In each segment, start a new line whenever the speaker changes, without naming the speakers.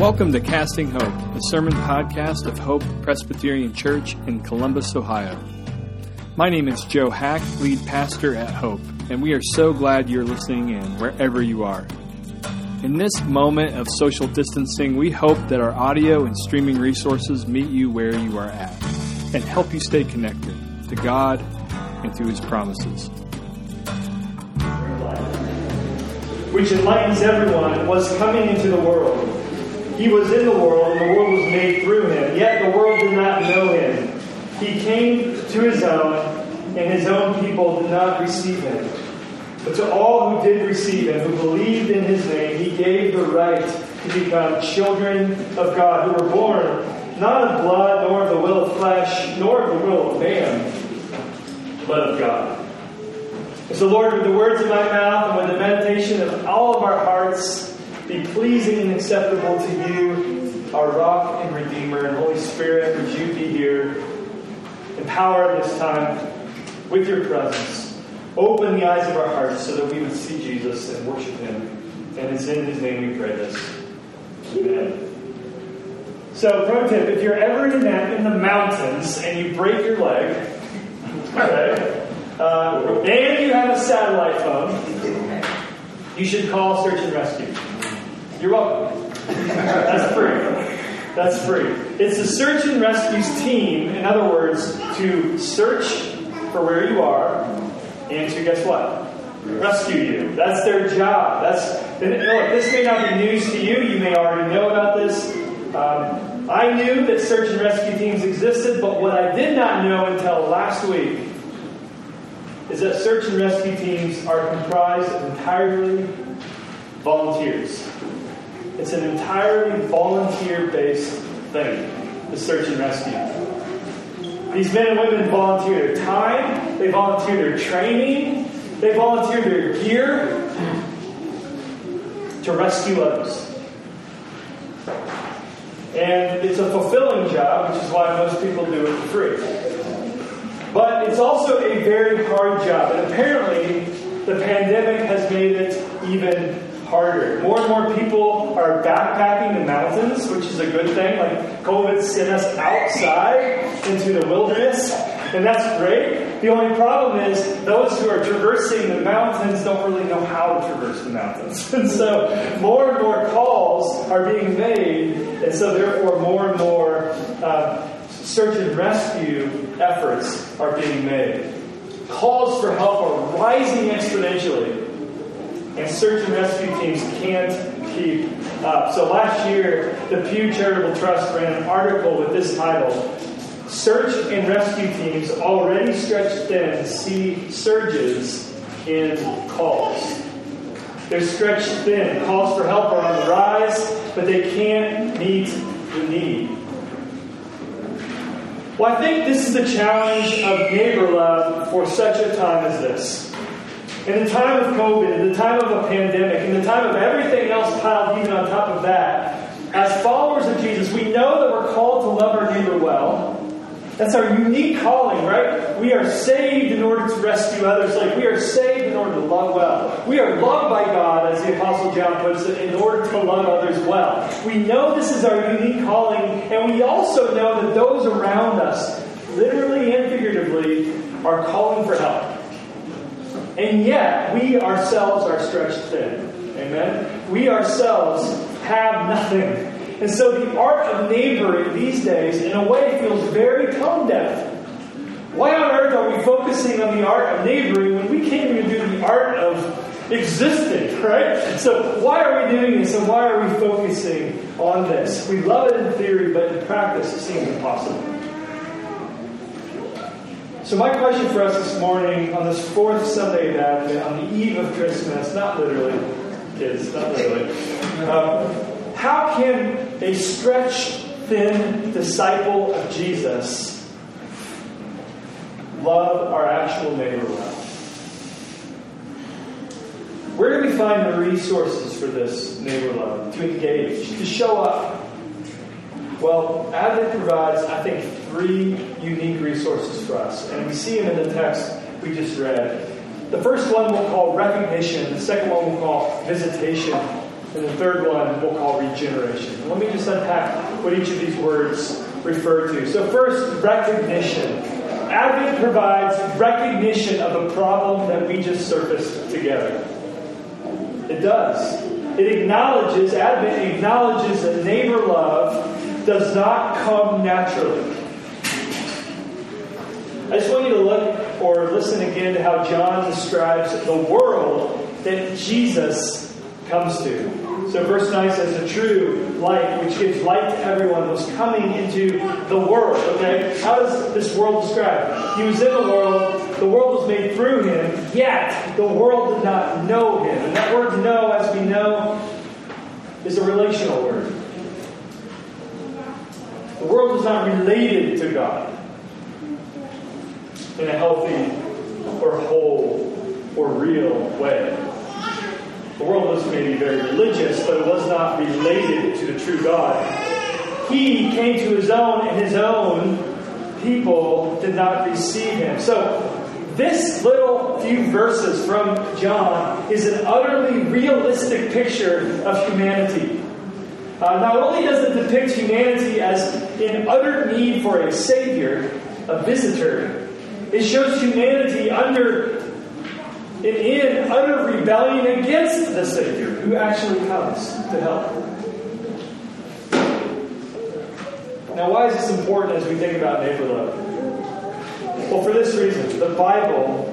Welcome to Casting Hope, a sermon podcast of Hope Presbyterian Church in Columbus, Ohio. My name is Joe Hack, lead pastor at Hope, and we are so glad you're listening in wherever you are. In this moment of social distancing, we hope that our audio and streaming resources meet you where you are at and help you stay connected to God and to His promises.
Which enlightens everyone, was coming into the world. He was in the world, and the world was made through him. Yet the world did not know him. He came to his own, and his own people did not receive him. But to all who did receive him, who believed in his name, he gave the right to become children of God, who were born not of blood, nor of the will of flesh, nor of the will of man, but of God. So, Lord, with the words of my mouth and with the meditation of all of our hearts, be pleasing and acceptable to you, our rock and redeemer. And Holy Spirit, would you be here? Empower this time with your presence. Open the eyes of our hearts so that we would see Jesus and worship him. And it's in his name we pray this. Amen. So, pro tip if you're ever in, that, in the mountains and you break your leg, okay, uh, and you have a satellite phone, you should call Search and Rescue. You're welcome. That's free. That's free. It's the search and rescues team, in other words, to search for where you are and to guess what? Rescue you. That's their job. That's look, this may not be news to you. You may already know about this. Um, I knew that search and rescue teams existed, but what I did not know until last week is that search and rescue teams are comprised of entirely volunteers. It's an entirely volunteer based thing, the search and rescue. These men and women volunteer their time, they volunteer their training, they volunteer their gear to rescue others. And it's a fulfilling job, which is why most people do it for free. But it's also a very hard job, and apparently the pandemic has made it even harder. More and more people are backpacking the mountains, which is a good thing. Like COVID sent us outside into the wilderness, and that's great. The only problem is those who are traversing the mountains don't really know how to traverse the mountains. And so more and more calls are being made, and so therefore more and more uh, search and rescue efforts are being made. Calls for help are rising exponentially and search and rescue teams can't keep up. So last year, the Pew Charitable Trust ran an article with this title Search and rescue teams already stretched thin see surges in calls. They're stretched thin. Calls for help are on the rise, but they can't meet the need. Well, I think this is the challenge of neighbor love for such a time as this. In the time of COVID, in the time of a pandemic, in the time of everything else piled even on top of that, as followers of Jesus, we know that we're called to love our neighbor well. That's our unique calling, right? We are saved in order to rescue others. Like we are saved in order to love well. We are loved by God, as the Apostle John puts it, in order to love others well. We know this is our unique calling, and we also know that those around us, literally and figuratively, are calling for help. And yet, we ourselves are stretched thin. Amen? We ourselves have nothing. And so the art of neighboring these days, in a way, feels very tone deaf. Why on earth are we focusing on the art of neighboring when we can't even do the art of existing, right? So why are we doing this and why are we focusing on this? We love it in theory, but in practice it seems impossible. So, my question for us this morning on this fourth Sunday of Advent, on the eve of Christmas, not literally, kids, not literally, um, how can a stretched thin disciple of Jesus love our actual neighbor well? Where do we find the resources for this neighbor love, to engage, to show up? Well, Advent provides, I think, three unique resources for us, and we see them in the text we just read. The first one we'll call recognition, the second one we'll call visitation, And the third one we'll call regeneration. Let me just unpack what each of these words refer to. So, first, recognition. Advent provides recognition of the problem that we just surfaced together. It does. It acknowledges, Advent acknowledges that neighbor love does not come naturally. I just want you to look or listen again to how John describes the world that Jesus comes to. So verse 9 says, The true light, which gives light to everyone, was coming into the world. Okay? How does this world describe? He was in the world, the world was made through him, yet the world did not know him. And that word know, as we know, is a relational word. The world is not related to God in a healthy or whole or real way. The world was maybe very religious, but it was not related to the true God. He came to his own, and his own people did not receive him. So, this little few verses from John is an utterly realistic picture of humanity. Uh, not only does it depict humanity as in utter need for a Savior, a visitor, it shows humanity under and in utter rebellion against the Savior who actually comes to help. Now, why is this important as we think about neighbor love? Well, for this reason the Bible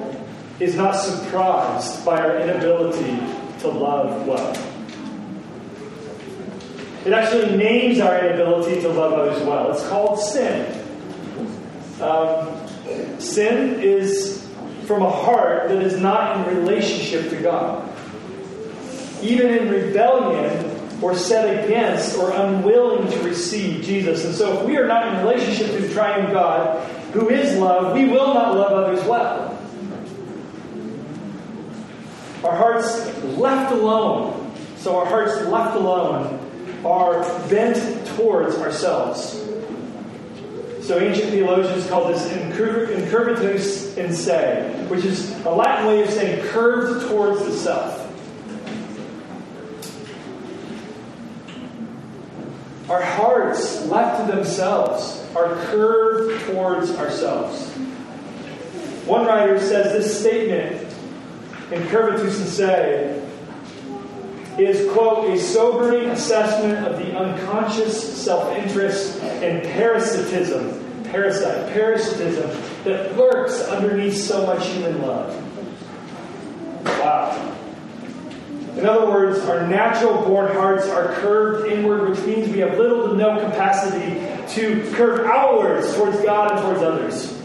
is not surprised by our inability to love well. It actually names our inability to love others well. It's called sin. Um, sin is from a heart that is not in relationship to God. Even in rebellion or set against or unwilling to receive Jesus. And so, if we are not in relationship to the triune God, who is love, we will not love others well. Our hearts left alone, so our hearts left alone are bent towards ourselves. So ancient theologians call this incurvatus in se, which is a Latin way of saying curved towards the self. Our hearts, left to themselves, are curved towards ourselves. One writer says this statement, incurvatus in se, is, quote, a sobering assessment of the unconscious self interest and parasitism, parasite, parasitism that lurks underneath so much human love. Wow. In other words, our natural born hearts are curved inward, which means we have little to no capacity to curve outwards towards God and towards others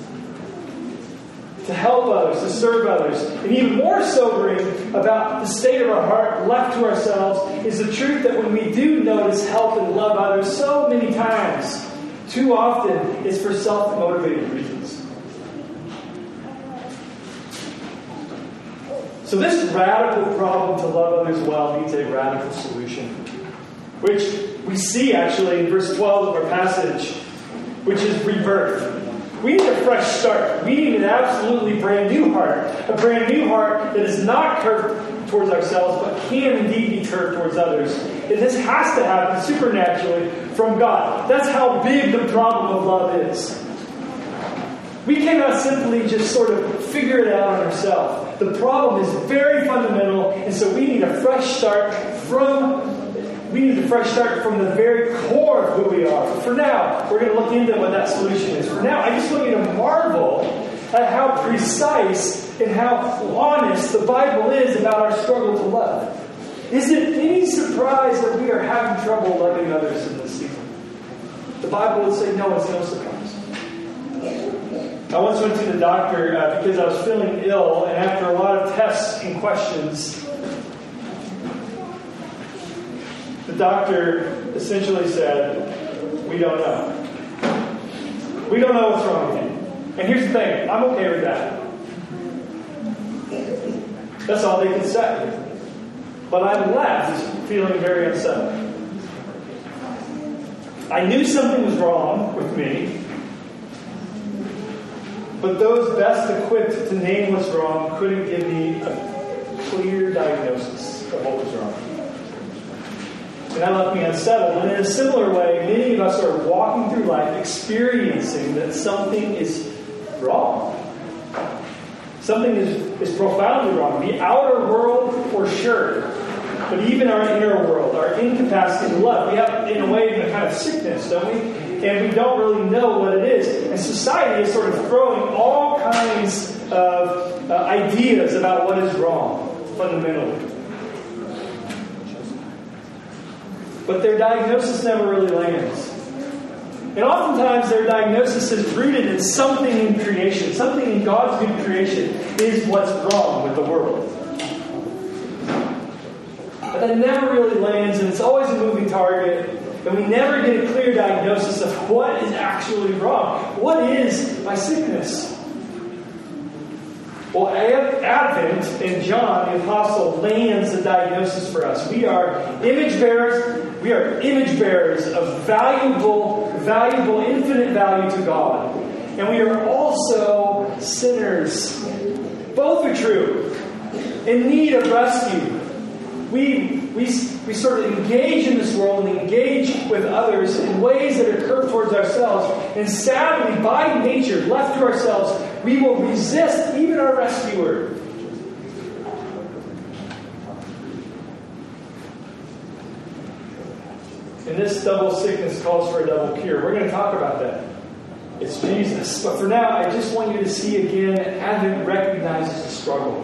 to help others, to serve others. And even more sobering about the state of our heart left to ourselves is the truth that when we do notice, help, and love others so many times, too often it's for self motivated reasons. So, this radical problem to love others well needs a radical solution, which we see actually in verse 12 of our passage, which is rebirth. We need a fresh start. We need an absolutely brand new heart. A brand new heart that is not curved towards ourselves, but can indeed be curved towards others. And this has to happen supernaturally from God. That's how big the problem of love is. We cannot simply just sort of figure it out on ourselves. The problem is very fundamental, and so we need a fresh start from we need a fresh start from the very core of who we are. For now, we're going to look into what that solution is. For now, I just want you to marvel at how precise and how honest the Bible is about our struggle to love. Is it any surprise that we are having trouble loving others in this season? The Bible would say, no, it's no surprise. I once went to the doctor uh, because I was feeling ill, and after a lot of tests and questions, the doctor essentially said, We don't know. We don't know what's wrong with him. And here's the thing I'm okay with that. That's all they can say. But I left feeling very upset. I knew something was wrong with me, but those best equipped to name what's wrong couldn't give me a clear diagnosis of what was wrong. and that left me unsettled. And in a similar way, many of us are walking through life experiencing that something is wrong. Something is, is profoundly wrong. The outer world, for sure, but even our inner world, our incapacity to love. We have, in a way, a kind of sickness, don't we? And we don't really know what it is. And society is sort of throwing all kinds of uh, ideas about what is wrong, fundamentally. But their diagnosis never really lands. And oftentimes their diagnosis is rooted in something in creation, something in God's good creation is what's wrong with the world. But that never really lands, and it's always a moving target, and we never get a clear diagnosis of what is actually wrong. What is my sickness? Well, Advent and John the Apostle lands the diagnosis for us. We are image bearers. We are image bearers of valuable, valuable, infinite value to God. And we are also sinners. Both are true. In need of rescue we, we, we sort of engage in this world and engage with others in ways that are curved towards ourselves. And sadly, by nature, left to ourselves, we will resist even our rescuer. And this double sickness calls for a double cure. We're going to talk about that. It's Jesus. But for now, I just want you to see again that Advent recognizes the struggle.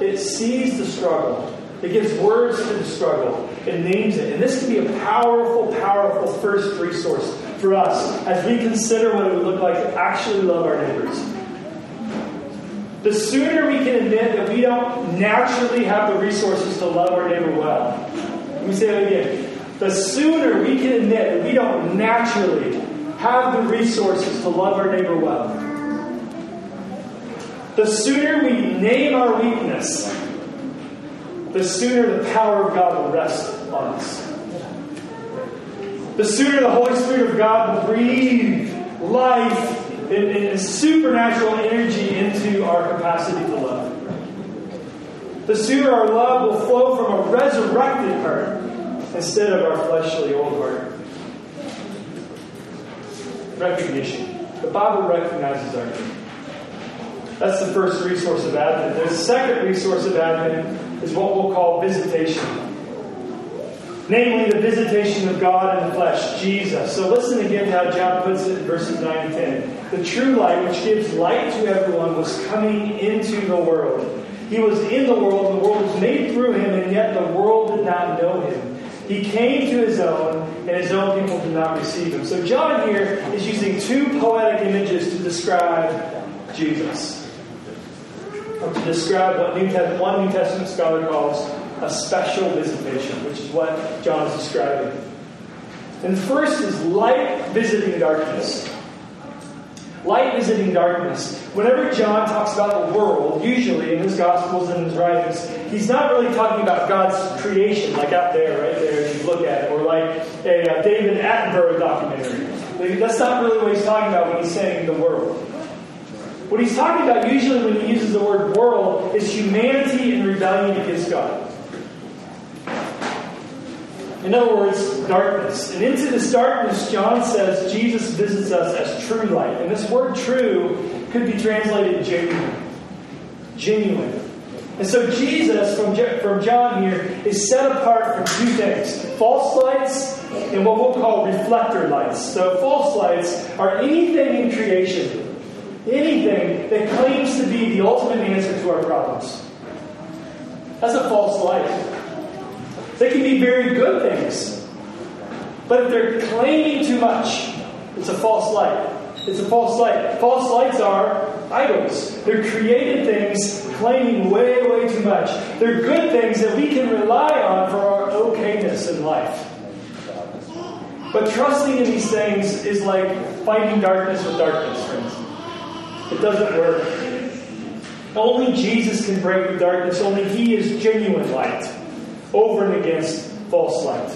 It sees the struggle. It gives words to the struggle. It names it. And this can be a powerful, powerful first resource for us as we consider what it would look like to actually love our neighbors. The sooner we can admit that we don't naturally have the resources to love our neighbor well. Let me say that again. The sooner we can admit that we don't naturally have the resources to love our neighbor well, the sooner we name our weakness the sooner the power of God will rest on us. The sooner the Holy Spirit of God will breathe life and, and supernatural energy into our capacity to love. The sooner our love will flow from a resurrected heart instead of our fleshly old heart. Recognition. The Bible recognizes our need. That's the first resource of Advent. The second resource of Advent is what we'll call visitation. Namely, the visitation of God in the flesh, Jesus. So listen again to how John puts it in verses 9 and 10. The true light, which gives light to everyone, was coming into the world. He was in the world, the world was made through him, and yet the world did not know him. He came to his own, and his own people did not receive him. So John here is using two poetic images to describe Jesus to describe what New Testament, one New Testament scholar calls a special visitation, which is what John is describing. And first is light visiting darkness. Light visiting darkness. Whenever John talks about the world, usually in his Gospels and his writings, he's not really talking about God's creation, like out there, right there, if you look at it, or like a uh, David Attenborough documentary. That's not really what he's talking about when he's saying the world. What he's talking about usually when he uses the word world is humanity in rebellion against God. In other words, darkness. And into this darkness, John says Jesus visits us as true light. And this word true could be translated genuine. Genuine. And so Jesus, from, from John here, is set apart from two things false lights and what we'll call reflector lights. So, false lights are anything in creation anything that claims to be the ultimate answer to our problems. That's a false light. They can be very good things. But if they're claiming too much, it's a false light. It's a false light. False lights are idols. They're created things claiming way, way too much. They're good things that we can rely on for our okayness in life. But trusting in these things is like fighting darkness with darkness, friends. It doesn't work. Only Jesus can break the darkness. Only He is genuine light over and against false light.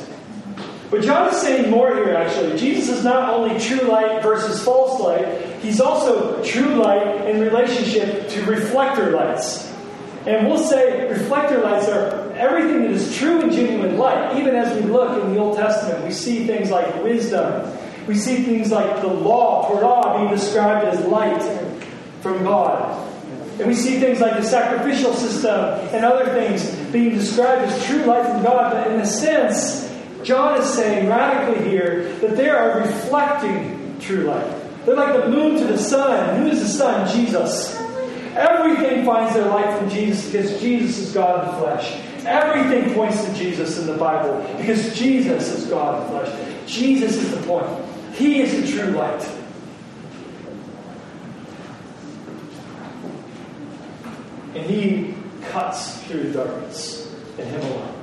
But John is saying more here, actually. Jesus is not only true light versus false light, he's also true light in relationship to reflector lights. And we'll say reflector lights are everything that is true and genuine light. Even as we look in the Old Testament, we see things like wisdom. We see things like the law, Torah, being described as light from God. And we see things like the sacrificial system and other things being described as true light from God. But in a sense, John is saying radically here that they are reflecting true light. They're like the moon to the sun. Who is the sun? Jesus. Everything finds their light from Jesus because Jesus is God in the flesh. Everything points to Jesus in the Bible because Jesus is God in the flesh. Jesus is the point. He is the true light. And He cuts through the darkness in Him alone.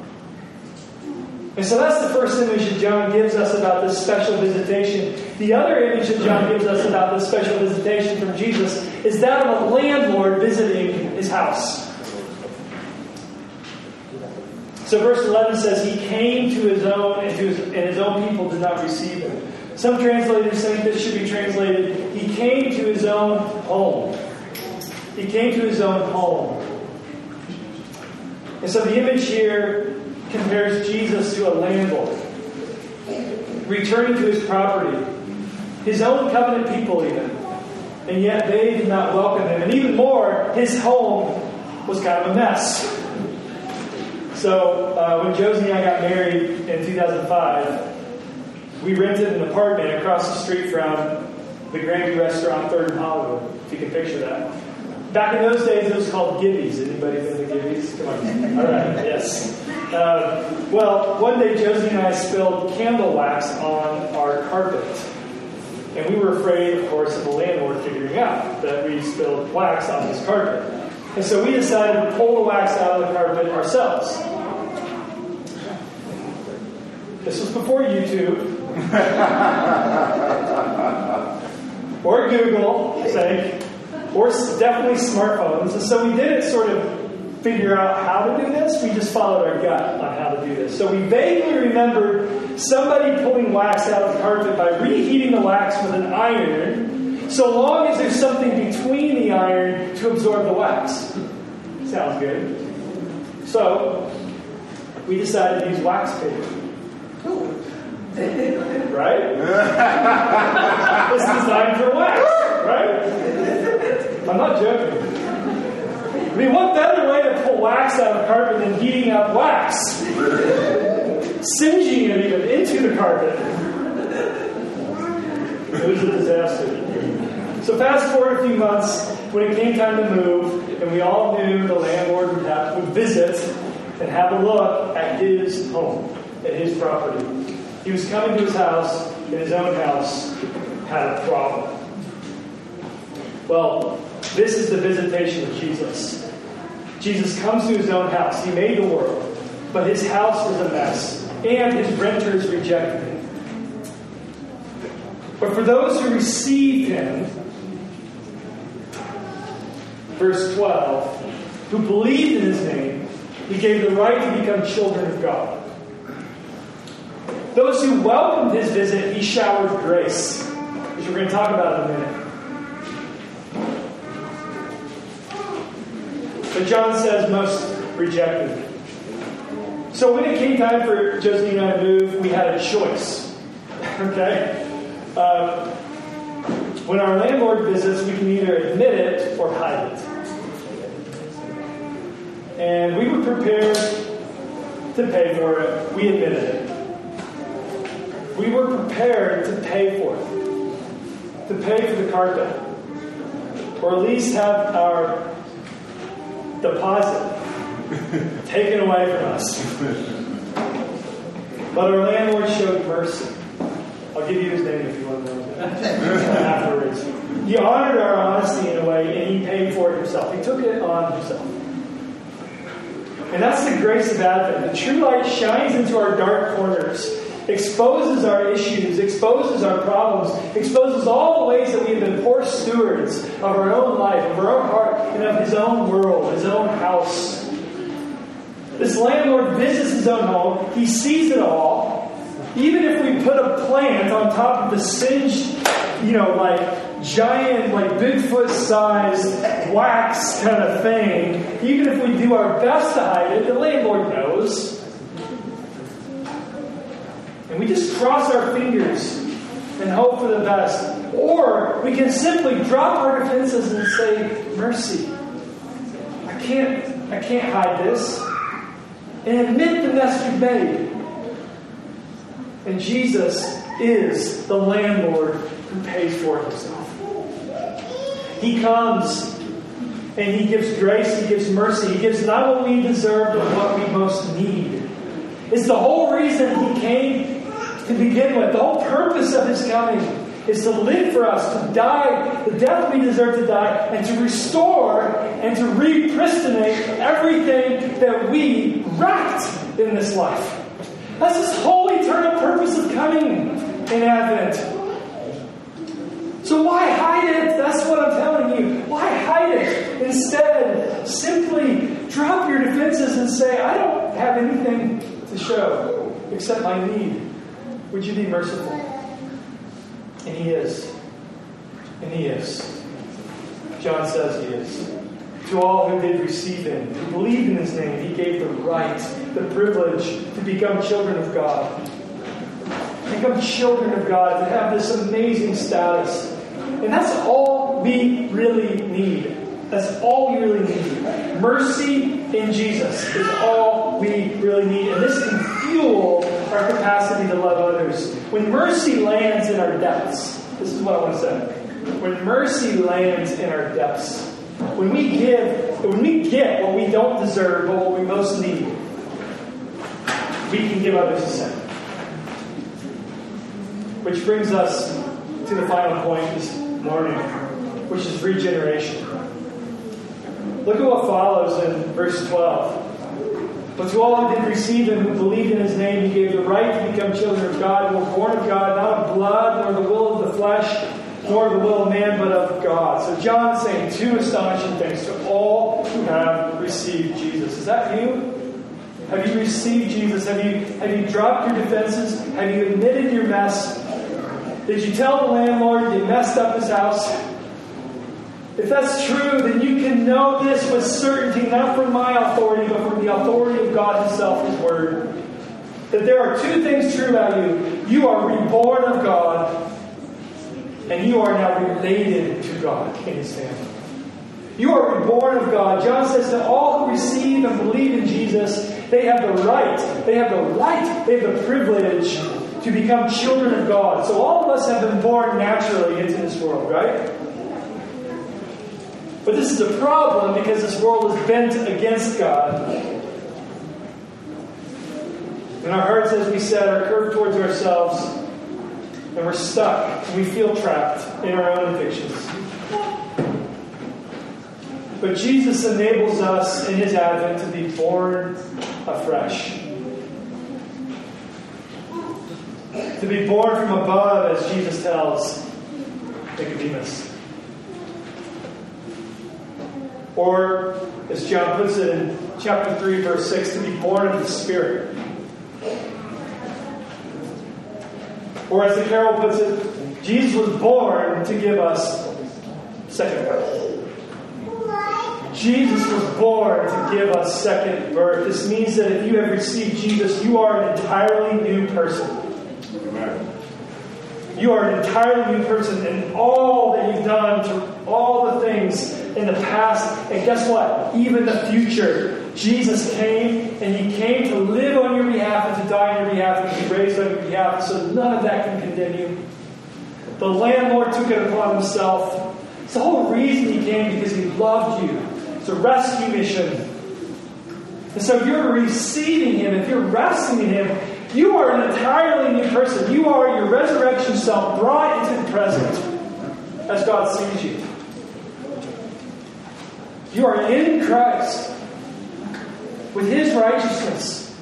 And so that's the first image that John gives us about this special visitation. The other image that John gives us about this special visitation from Jesus is that of a landlord visiting his house. So verse 11 says, He came to his own, and, his, and his own people did not receive him. Some translators think this should be translated, He came to his own home. He came to his own home. And so the image here compares Jesus to a landlord, returning to his property, his own covenant people, even. And yet they did not welcome him. And even more, his home was kind of a mess. So uh, when Josie and I got married in 2005, we rented an apartment across the street from the Grandview restaurant, Third and Hollywood, if you can picture that. Back in those days, it was called Gibby's. Anybody been to Gibby's? Come on. All right, yes. Uh, well, one day Josie and I spilled candle wax on our carpet. And we were afraid, of course, of the landlord figuring out that we spilled wax on his carpet. And so we decided to pull the wax out of the carpet ourselves. This was before YouTube. or Google, say, or definitely smartphones. And so we didn't sort of figure out how to do this. We just followed our gut on how to do this. So we vaguely remembered somebody pulling wax out of the carpet by reheating the wax with an iron, so long as there's something between the iron to absorb the wax. Sounds good. So we decided to use wax paper. right? it's designed for wax, right? I'm not joking. I mean, what better way to pull wax out of carpet than heating up wax? Singeing it even into the carpet. It was a disaster. So fast forward a few months, when it came time to move, and we all knew the landlord would have to visit and have a look at his home, at his property. He was coming to his house, and his own house had a problem. Well, this is the visitation of Jesus. Jesus comes to his own house. He made the world, but his house is a mess, and his renters rejected him. But for those who received him, verse 12, who believed in his name, he gave the right to become children of God. Those who welcomed his visit, he showered grace, which we're going to talk about in a minute. But John says most rejected. So when it came time for Josie and I to move, we had a choice. okay? Uh, when our landlord visits, we can either admit it or hide it. And we were prepared to pay for it. We admitted it. We were prepared to pay for it, to pay for the carpet, or at least have our deposit taken away from us. But our landlord showed mercy. I'll give you his name if you want to know afterwards. He honored our honesty in a way, and he paid for it himself. He took it on himself. And that's the grace of Advent. The true light shines into our dark corners exposes our issues, exposes our problems, exposes all the ways that we have been poor stewards of our own life, of our own of His own world, His own house. This landlord visits his own home, he sees it all. Even if we put a plant on top of the singed you know, like giant, like Bigfoot sized wax kind of thing, even if we do our best to hide it, the landlord knows. And we just cross our fingers and hope for the best. Or we can simply drop our defenses and say, Mercy. I can't I can't hide this. And admit the mess we've made. And Jesus is the landlord who pays for it himself. He comes and he gives grace, he gives mercy, he gives not what we deserve, but what we most need. It's the whole reason he came to begin with. The whole purpose of his coming is to live for us, to die the death we deserve to die, and to restore and to repristinate everything that we wrecked in this life. That's his whole eternal purpose of coming in Advent. So why hide it? That's what I'm telling you. Why hide it? Instead, simply drop your defenses and say, I don't have anything to show except my need. Would you be merciful? And he is. And he is. John says he is. To all who did receive him, who believed in his name, he gave the right, the privilege to become children of God. Become children of God, to have this amazing status. And that's all we really need. That's all we really need. Mercy in Jesus is all we really need. And this can fuel our capacity to love others. When mercy lands in our depths, this is what I want to say. When mercy lands in our depths, when we give, when we get what we don't deserve, but what we most need, we can give others a second. Which brings us to the final point this morning, which is regeneration. Look at what follows in verse 12. But to all who did receive him, who believed in his name, he gave the right to become children of God, who were born of God, not of blood, nor the will of the flesh, nor the will of man, but of God. So John is saying two astonishing things to all who have received Jesus. Is that you? Have you received Jesus? Have you, have you dropped your defenses? Have you admitted your mess? Did you tell the landlord you messed up his house? If that's true, then you can know this with certainty, not from my authority, but from the authority of God Himself, His Word. That there are two things true about you. You are reborn of God, and you are now related to God in His family. You are reborn of God. John says to all who receive and believe in Jesus, they have the right, they have the right, they have the privilege to become children of God. So all of us have been born naturally into this world, right? But this is a problem because this world is bent against God. And our hearts, as we said, are curved towards ourselves, and we're stuck. We feel trapped in our own addictions. But Jesus enables us in his advent to be born afresh. To be born from above, as Jesus tells Nicodemus. Or, as John puts it in chapter 3, verse 6, to be born of the Spirit. Or, as the carol puts it, Jesus was born to give us second birth. Jesus was born to give us second birth. This means that if you have received Jesus, you are an entirely new person. You are an entirely new person, and all that you've done to all the things in the past, and guess what? Even the future. Jesus came, and He came to live on your behalf, and to die on your behalf, and to be raised on your behalf, so none of that can you. The landlord took it upon Himself. It's the whole reason He came, because He loved you. It's a rescue mission. And so you're receiving Him, if you're resting in Him, you are an entirely new person. You are your resurrection self brought into the present as God sees you. You are in Christ with His righteousness.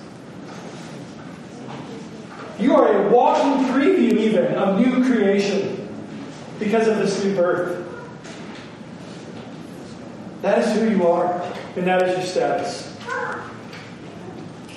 You are a walking preview, even, of new creation because of this new birth. That is who you are, and that is your status.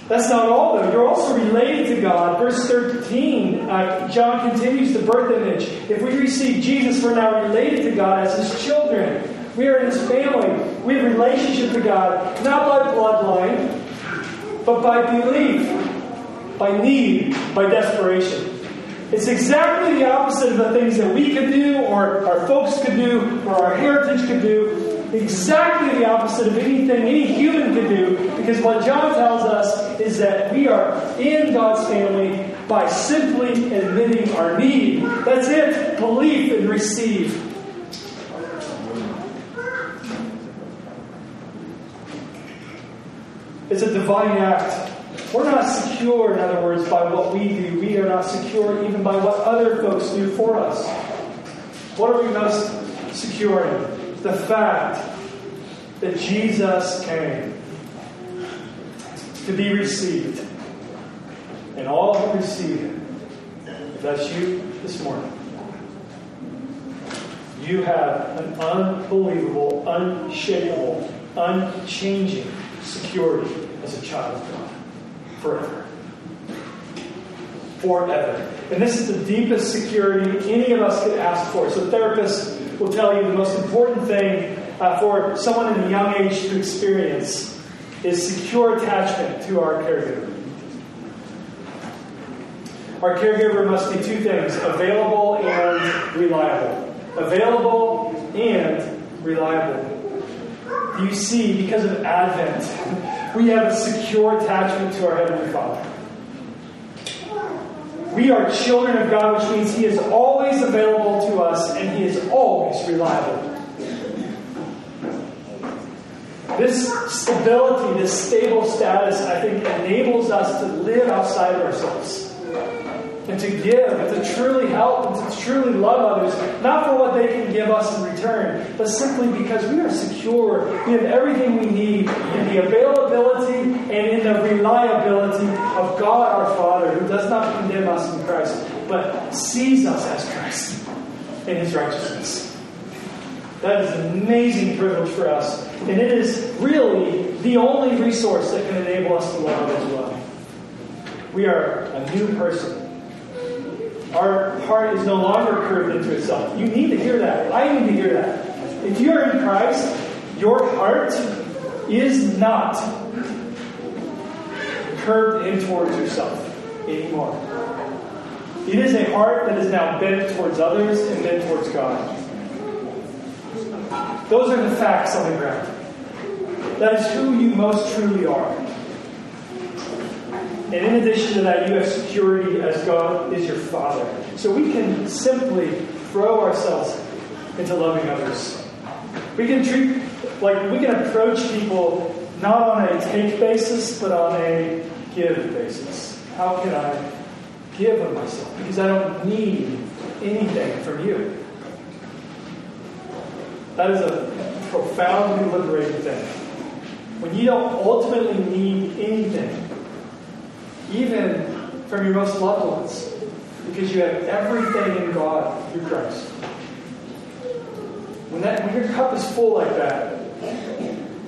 That's not all, though. You're also related to God. Verse 13, uh, John continues the birth image. If we receive Jesus, we're now related to God as his children. We are in his family. We have relationship to God, not by bloodline, but by belief, by need, by desperation. It's exactly the opposite of the things that we could do, or our folks could do, or our heritage could do. Exactly the opposite of anything any human could do, because what John tells us is that we are in God's family by simply admitting our need. That's it. Belief and receive. It's a divine act. We're not secure, in other words, by what we do. We are not secure even by what other folks do for us. What are we most secure in? The fact that Jesus came to be received. And all who receive him, if that's you this morning, you have an unbelievable, unshakable, unchanging security as a child of God forever. Forever. And this is the deepest security any of us could ask for. So, therapists will tell you the most important thing uh, for someone in a young age to experience is secure attachment to our caregiver. Our caregiver must be two things available and reliable. Available and reliable. You see, because of Advent, we have a secure attachment to our Heavenly Father. We are children of God, which means He is always available to us and He is always reliable. This stability, this stable status, I think, enables us to live outside of ourselves and to give and to truly help and to truly love others, not for what they can give us in return, but simply because we are secure. We have everything we need in the availability and in the reliability of God our Father, who does not condemn us in Christ, but sees us as Christ in his righteousness. That is an amazing privilege for us. And it is really the only resource that can enable us to love as well. We are a new person. Our heart is no longer curved into itself. You need to hear that. I need to hear that. If you are in Christ, your heart is not curved in towards yourself anymore. It is a heart that is now bent towards others and bent towards God. Those are the facts on the ground. That is who you most truly are. And in addition to that, you have security as God is your Father. So we can simply throw ourselves into loving others. We can treat, like, we can approach people not on a take basis, but on a give basis. How can I give of myself? Because I don't need anything from you. That is a profoundly liberating thing. When you don't ultimately need anything, even from your most loved ones, because you have everything in God through Christ. When, that, when your cup is full like that,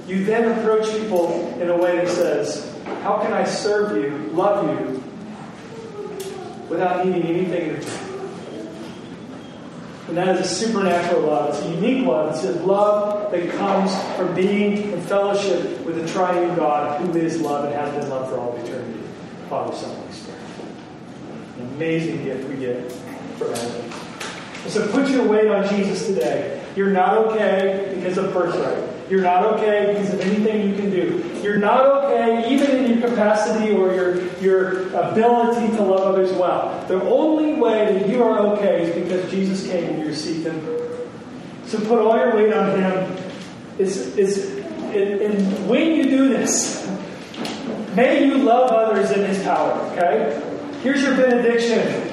you then approach people in a way that says, How can I serve you, love you, without needing anything in return? And that is a supernatural love. It's a unique love. It's a love that comes from being in fellowship with the triune God who is love and has been love for all eternity. Father, Son, Holy Spirit. An amazing gift we get from heaven. So put your weight on Jesus today. You're not okay because of birthright. You're not okay because of anything you can do. You're not okay even in your capacity or your, your ability to love others well. The only way that you are okay is because Jesus came and you received him. So put all your weight on him. It's, it's, and, and when you do this, may you love others in his power, okay? Here's your benediction.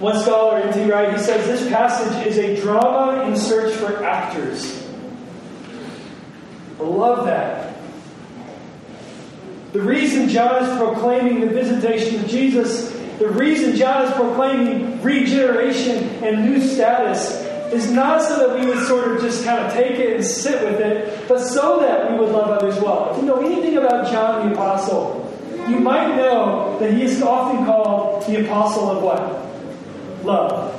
One scholar, N.T. Wright, he says this passage is a drama in search for actors. I love that. The reason John is proclaiming the visitation of Jesus, the reason John is proclaiming regeneration and new status is not so that we would sort of just kind of take it and sit with it, but so that we would love others well. If you know anything about John the Apostle, you might know that he is often called the Apostle of what? Love.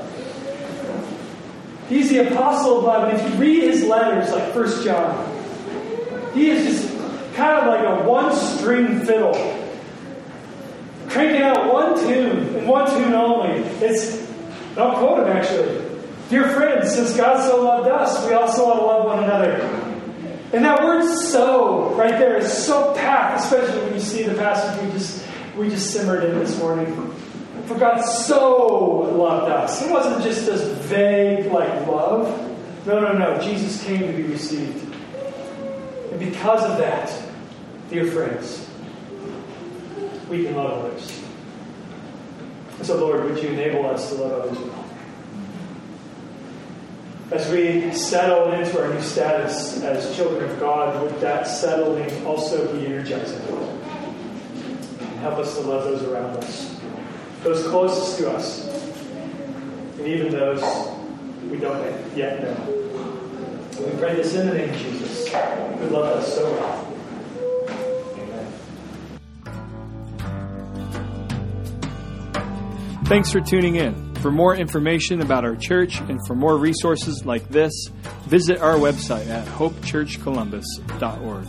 He's the Apostle of love. And if you read his letters, like First John, he is just kind of like a one string fiddle, cranking out one tune and one tune only. It's, I'll quote him actually. Dear friends, since God so loved us, we also ought to love one another. And that word so right there is so packed, especially when you see the passage we just we just simmered in this morning. For God so loved us. It wasn't just this vague like love. No, no, no. Jesus came to be received. And because of that, dear friends, we can love others. So, Lord, would you enable us to love others? As we settle into our new status as children of God, would that settling also be energizing? And help us to love those around us, those closest to us, and even those we don't yet know. We pray this in the name of Jesus, who loved us so well. Amen.
Thanks for tuning in. For more information about our church and for more resources like this, visit our website at hopechurchcolumbus.org.